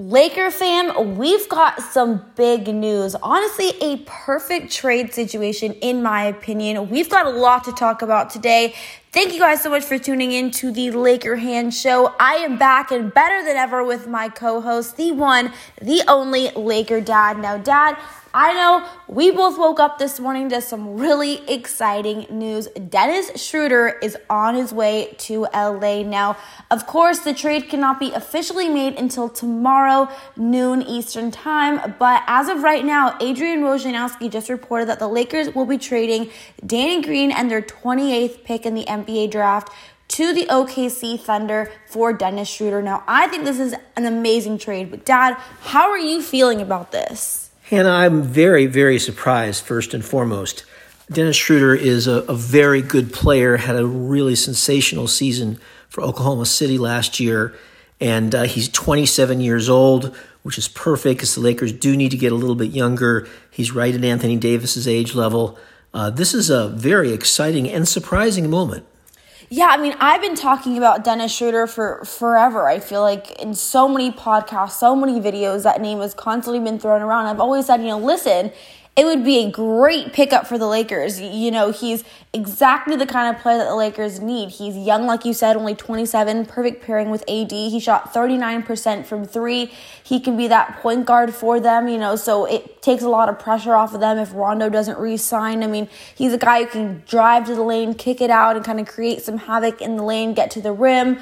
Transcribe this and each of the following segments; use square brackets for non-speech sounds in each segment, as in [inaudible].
Laker fam, we've got some big news. Honestly, a perfect trade situation, in my opinion. We've got a lot to talk about today. Thank you guys so much for tuning in to the Laker Han Show. I am back and better than ever with my co host, the one, the only Laker dad. Now, dad, I know we both woke up this morning to some really exciting news. Dennis Schroeder is on his way to LA now. Of course, the trade cannot be officially made until tomorrow, noon Eastern Time. But as of right now, Adrian Wojnarowski just reported that the Lakers will be trading Danny Green and their 28th pick in the NBA draft to the OKC Thunder for Dennis Schroeder. Now, I think this is an amazing trade. But, Dad, how are you feeling about this? Hannah, I'm very, very surprised, first and foremost. Dennis Schroeder is a, a, very good player, had a really sensational season for Oklahoma City last year. And uh, he's 27 years old, which is perfect because the Lakers do need to get a little bit younger. He's right at Anthony Davis's age level. Uh, this is a very exciting and surprising moment. Yeah, I mean, I've been talking about Dennis Schroeder for forever. I feel like in so many podcasts, so many videos, that name has constantly been thrown around. I've always said, you know, listen, it would be a great pickup for the Lakers. You know, he's exactly the kind of player that the Lakers need. He's young, like you said, only 27, perfect pairing with AD. He shot 39% from three. He can be that point guard for them, you know, so it takes a lot of pressure off of them if Rondo doesn't re sign. I mean, he's a guy who can drive to the lane, kick it out, and kind of create some havoc in the lane, get to the rim.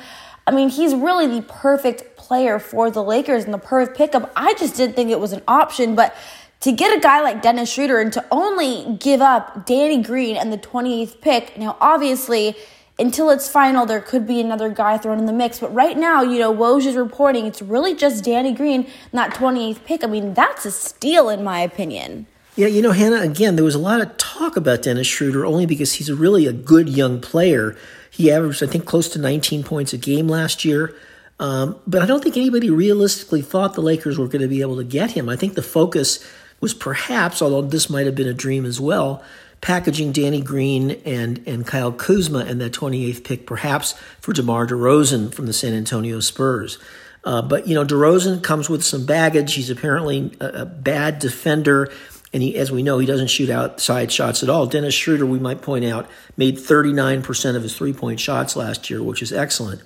I mean, he's really the perfect player for the Lakers and the perfect pickup. I just didn't think it was an option, but to get a guy like Dennis Schroeder and to only give up Danny Green and the 28th pick, now obviously until it's final, there could be another guy thrown in the mix. But right now, you know, Woj is reporting it's really just Danny Green not 28th pick. I mean, that's a steal in my opinion. Yeah, you know, Hannah, again, there was a lot of talk about Dennis Schroeder only because he's really a good young player. He averaged, I think, close to 19 points a game last year. Um, but I don't think anybody realistically thought the Lakers were going to be able to get him. I think the focus was perhaps, although this might have been a dream as well, packaging Danny Green and, and Kyle Kuzma and that 28th pick, perhaps for DeMar DeRozan from the San Antonio Spurs. Uh, but, you know, DeRozan comes with some baggage. He's apparently a, a bad defender. And he, as we know, he doesn't shoot outside shots at all. Dennis Schroeder, we might point out, made 39% of his three point shots last year, which is excellent.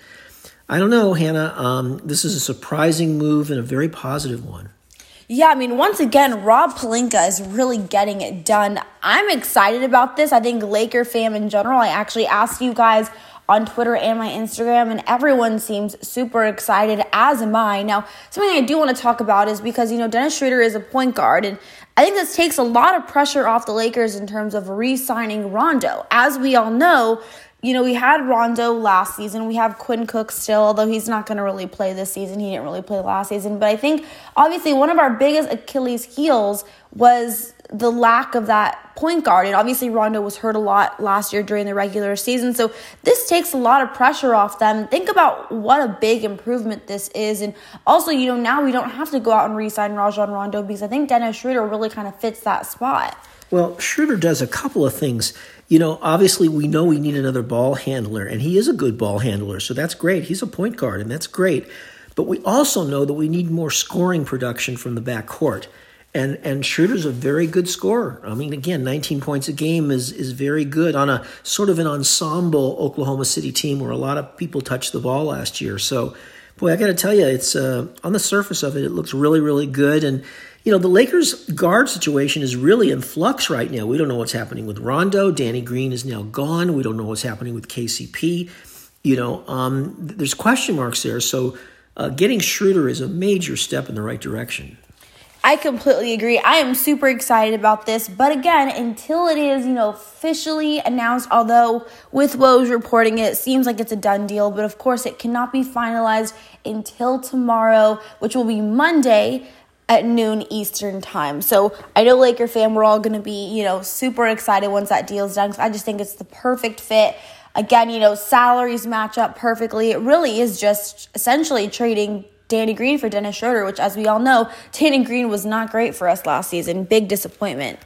I don't know, Hannah. Um, this is a surprising move and a very positive one. Yeah, I mean, once again, Rob Pelinka is really getting it done. I'm excited about this. I think Laker fam in general, I actually asked you guys on Twitter and my Instagram, and everyone seems super excited, as am I. Now, something I do want to talk about is because, you know, Dennis Schroeder is a point guard, and I think this takes a lot of pressure off the Lakers in terms of re signing Rondo. As we all know, you know, we had Rondo last season. We have Quinn Cook still, although he's not going to really play this season. He didn't really play last season. But I think, obviously, one of our biggest Achilles' heels was the lack of that point guard. And obviously, Rondo was hurt a lot last year during the regular season. So this takes a lot of pressure off them. Think about what a big improvement this is. And also, you know, now we don't have to go out and re sign Rajon Rondo because I think Dennis Schroeder really kind of fits that spot. Well, Schroeder does a couple of things you know, obviously we know we need another ball handler, and he is a good ball handler, so that's great. He's a point guard, and that's great. But we also know that we need more scoring production from the back court. And and Schroeder's a very good scorer. I mean, again, 19 points a game is is very good on a sort of an ensemble Oklahoma City team where a lot of people touched the ball last year. So, boy, I got to tell you, it's uh, on the surface of it, it looks really really good. And you know, the Lakers guard situation is really in flux right now. We don't know what's happening with Rondo. Danny Green is now gone. We don't know what's happening with KCP. You know, um, there's question marks there. So uh, getting Schroeder is a major step in the right direction. I completely agree. I am super excited about this. But again, until it is, you know, officially announced, although with Woj reporting it, it seems like it's a done deal. But of course, it cannot be finalized until tomorrow, which will be Monday at noon Eastern time. So I know Laker fan, we're all going to be, you know, super excited once that deal's done. I just think it's the perfect fit. Again, you know, salaries match up perfectly. It really is just essentially trading Danny Green for Dennis Schroeder, which, as we all know, Danny Green was not great for us last season. Big disappointment.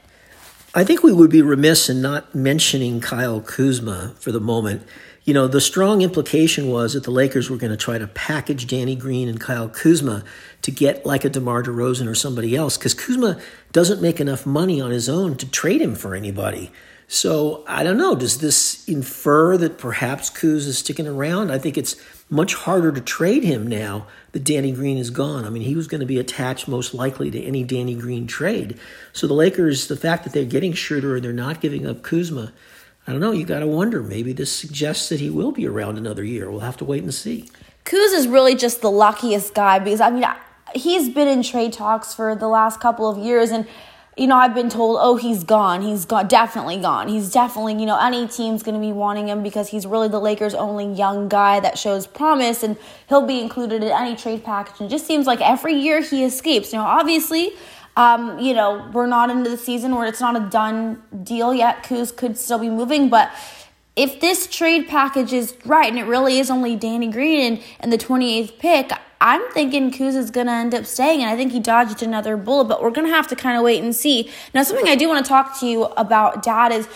I think we would be remiss in not mentioning Kyle Kuzma for the moment you know, the strong implication was that the Lakers were going to try to package Danny Green and Kyle Kuzma to get like a DeMar DeRozan or somebody else because Kuzma doesn't make enough money on his own to trade him for anybody. So I don't know. Does this infer that perhaps Kuz is sticking around? I think it's much harder to trade him now that Danny Green is gone. I mean, he was going to be attached most likely to any Danny Green trade. So the Lakers, the fact that they're getting Schroeder and they're not giving up Kuzma, I don't know. You got to wonder. Maybe this suggests that he will be around another year. We'll have to wait and see. Kuz is really just the luckiest guy because I mean he's been in trade talks for the last couple of years and you know, I've been told, oh, he's gone. He's gone, definitely gone. He's definitely, you know, any team's going to be wanting him because he's really the Lakers' only young guy that shows promise and he'll be included in any trade package. And it just seems like every year he escapes. Now, obviously, um, you know, we're not into the season where it's not a done deal yet. Kuz could still be moving, but if this trade package is right and it really is only Danny Green and, and the 28th pick, I'm thinking Kuz is going to end up staying, and I think he dodged another bullet, but we're going to have to kind of wait and see. Now, something I do want to talk to you about, Dad, is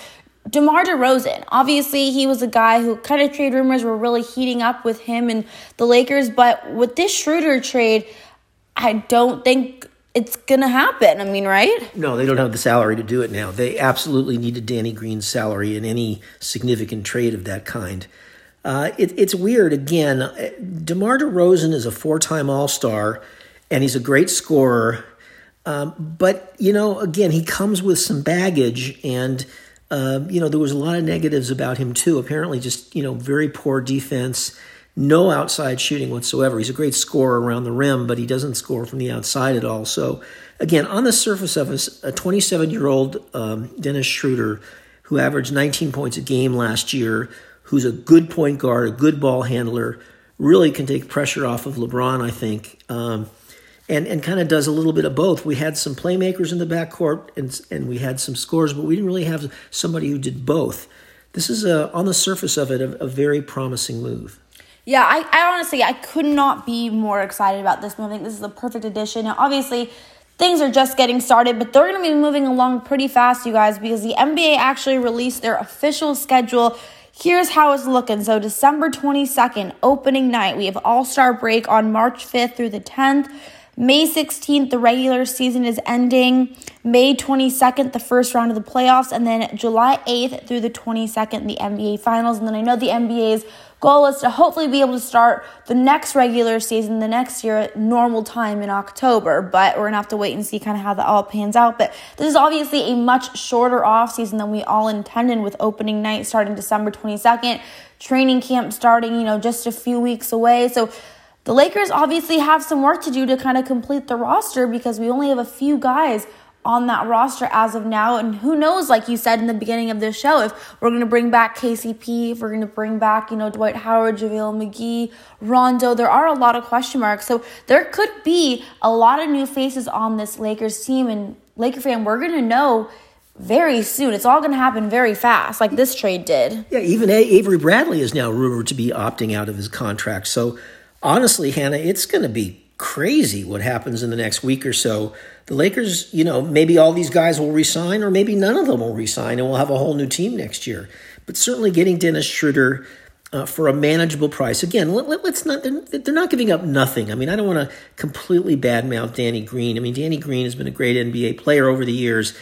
DeMar DeRozan. Obviously, he was a guy who kind of trade rumors were really heating up with him and the Lakers, but with this Schroeder trade, I don't think it's going to happen. I mean, right? No, they don't have the salary to do it now. They absolutely needed Danny Green's salary in any significant trade of that kind. Uh, it, it's weird. Again, DeMar DeRozan is a four-time All-Star, and he's a great scorer. Um, but you know, again, he comes with some baggage, and uh, you know there was a lot of negatives about him too. Apparently, just you know, very poor defense, no outside shooting whatsoever. He's a great scorer around the rim, but he doesn't score from the outside at all. So, again, on the surface of us, a 27-year-old um, Dennis Schroeder, who averaged 19 points a game last year who's a good point guard, a good ball handler, really can take pressure off of LeBron, I think, um, and and kind of does a little bit of both. We had some playmakers in the backcourt, and and we had some scores, but we didn't really have somebody who did both. This is a, on the surface of it a, a very promising move. Yeah, I, I honestly I could not be more excited about this move. I think this is a perfect addition. Now, obviously, things are just getting started, but they're going to be moving along pretty fast, you guys, because the NBA actually released their official schedule Here's how it's looking. So, December 22nd, opening night, we have All Star break on March 5th through the 10th. May 16th, the regular season is ending. May 22nd, the first round of the playoffs. And then July 8th through the 22nd, the NBA Finals. And then I know the NBA's goal is to hopefully be able to start the next regular season the next year at normal time in October. But we're gonna have to wait and see kind of how that all pans out. But this is obviously a much shorter off season than we all intended with opening night starting December 22nd, training camp starting, you know, just a few weeks away. So the Lakers obviously have some work to do to kind of complete the roster because we only have a few guys on that roster as of now. And who knows, like you said in the beginning of this show, if we're going to bring back KCP, if we're going to bring back, you know, Dwight Howard, JaVale McGee, Rondo, there are a lot of question marks. So there could be a lot of new faces on this Lakers team. And Laker fan, we're going to know very soon. It's all going to happen very fast, like this trade did. Yeah, even Avery Bradley is now rumored to be opting out of his contract. So honestly, Hannah, it's going to be crazy what happens in the next week or so. The Lakers, you know, maybe all these guys will resign, or maybe none of them will resign, and we'll have a whole new team next year. But certainly getting Dennis Schroeder uh, for a manageable price. Again, let, us let, not, they're, they're, not giving up nothing. I mean, I don't want to completely badmouth Danny Green. I mean, Danny Green has been a great NBA player over the years,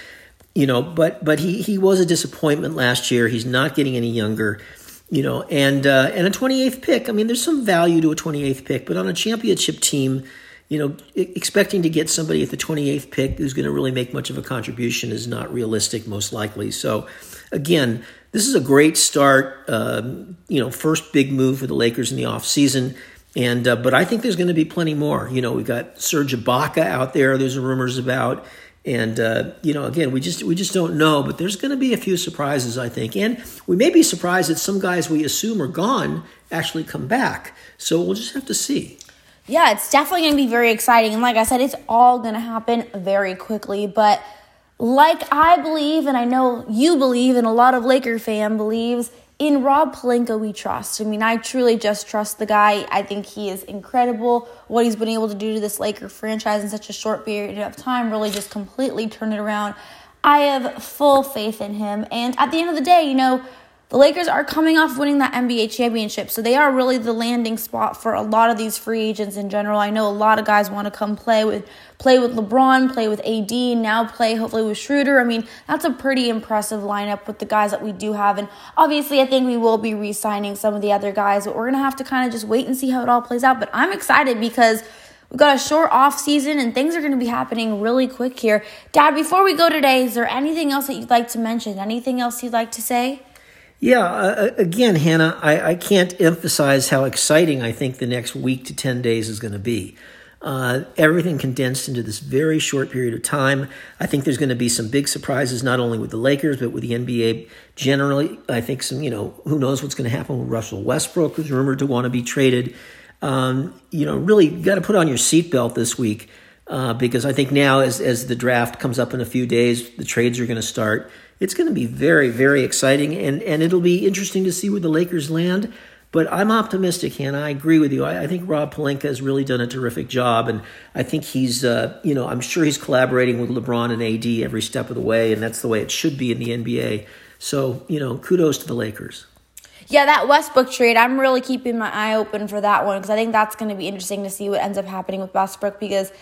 you know, but but he, he was a disappointment last year. He's not getting any younger you know, and uh, and a 28th pick. I mean, there's some value to a 28th pick, but on a championship team, you know, expecting to get somebody at the 28th pick who's going to really make much of a contribution is not realistic, most likely. So, again, this is a great start. Um, you know, first big move for the Lakers in the offseason. And uh, but I think there's going to be plenty more. You know, we've got Serge Ibaka out there. There's rumors about. And uh, you know, again, we just we just don't know, but there's going to be a few surprises, I think, and we may be surprised that some guys we assume are gone actually come back. So we'll just have to see. Yeah, it's definitely going to be very exciting, and like I said, it's all going to happen very quickly. But like I believe, and I know you believe, and a lot of Laker fan believes, in Rob Pelinka, we trust. I mean, I truly just trust the guy. I think he is incredible. What he's been able to do to this Laker franchise in such a short period of time really just completely turned it around. I have full faith in him. And at the end of the day, you know, the Lakers are coming off winning that NBA championship, so they are really the landing spot for a lot of these free agents in general. I know a lot of guys want to come play with play with LeBron, play with AD, now play hopefully with Schroeder. I mean, that's a pretty impressive lineup with the guys that we do have, and obviously, I think we will be re-signing some of the other guys, but we're gonna have to kind of just wait and see how it all plays out. But I'm excited because. We've got a short off season and things are going to be happening really quick here. Dad, before we go today, is there anything else that you'd like to mention? Anything else you'd like to say? Yeah, uh, again, Hannah, I, I, can't emphasize how exciting I think the next week to 10 days is going to be. Uh, everything condensed into this very short period of time. I think there's going to be some big surprises, not only with the Lakers, but with the NBA generally. I think some, you know, who knows what's going to happen with Russell Westbrook, who's rumored to want to be traded. Um, you know, really got to put on your seatbelt this week uh, because I think now, as, as the draft comes up in a few days, the trades are going to start it's going to be very, very exciting, and, and it'll be interesting to see where the Lakers land. But I'm optimistic, Hannah. I agree with you. I, I think Rob Pelinka has really done a terrific job, and I think he's, uh, you know, I'm sure he's collaborating with LeBron and AD every step of the way, and that's the way it should be in the NBA. So, you know, kudos to the Lakers. Yeah, that Westbrook trade, I'm really keeping my eye open for that one because I think that's going to be interesting to see what ends up happening with Westbrook because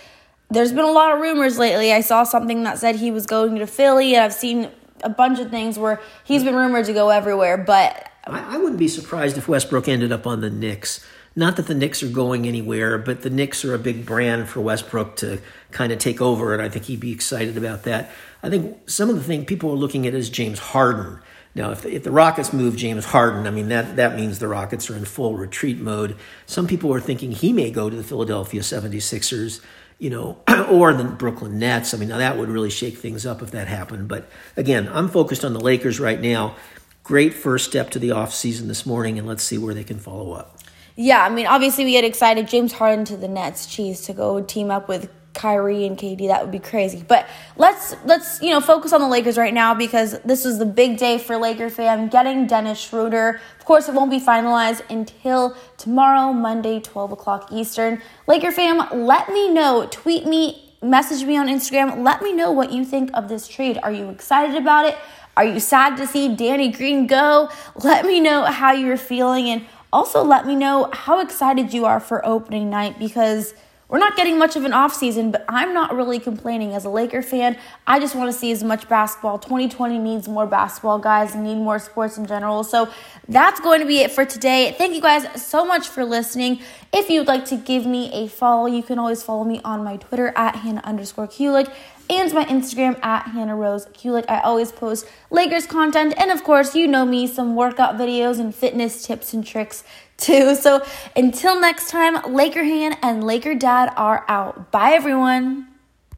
there's been a lot of rumors lately. I saw something that said he was going to Philly, and I've seen a bunch of things where he's been rumored to go everywhere, but I, I wouldn't be surprised if Westbrook ended up on the Knicks. Not that the Knicks are going anywhere, but the Knicks are a big brand for Westbrook to kind of take over, and I think he'd be excited about that. I think some of the thing people are looking at is James Harden. Now, if the, if the Rockets move James Harden, I mean, that, that means the Rockets are in full retreat mode. Some people are thinking he may go to the Philadelphia 76ers you know, [clears throat] or the Brooklyn Nets. I mean, now that would really shake things up if that happened. But again, I'm focused on the Lakers right now. Great first step to the offseason this morning, and let's see where they can follow up. Yeah, I mean, obviously we get excited. James Harden to the Nets, cheese to go team up with Kyrie and KD. That would be crazy. But let's let's you know focus on the Lakers right now because this is the big day for Laker fam. getting Dennis Schroeder. Of course, it won't be finalized until tomorrow, Monday, twelve o'clock Eastern. Laker fam, let me know. Tweet me, message me on Instagram. Let me know what you think of this trade. Are you excited about it? Are you sad to see Danny Green go? Let me know how you're feeling and also let me know how excited you are for opening night because we're not getting much of an off season, but I'm not really complaining as a Laker fan. I just want to see as much basketball. 2020 needs more basketball, guys, need more sports in general. So that's going to be it for today. Thank you guys so much for listening. If you'd like to give me a follow, you can always follow me on my Twitter at Hannah underscore Kulik and my Instagram at Hannah Rose Kulik. I always post Lakers content, and of course, you know me, some workout videos and fitness tips and tricks too. So until next time, Laker Han and Laker Dad are out. Bye, everyone.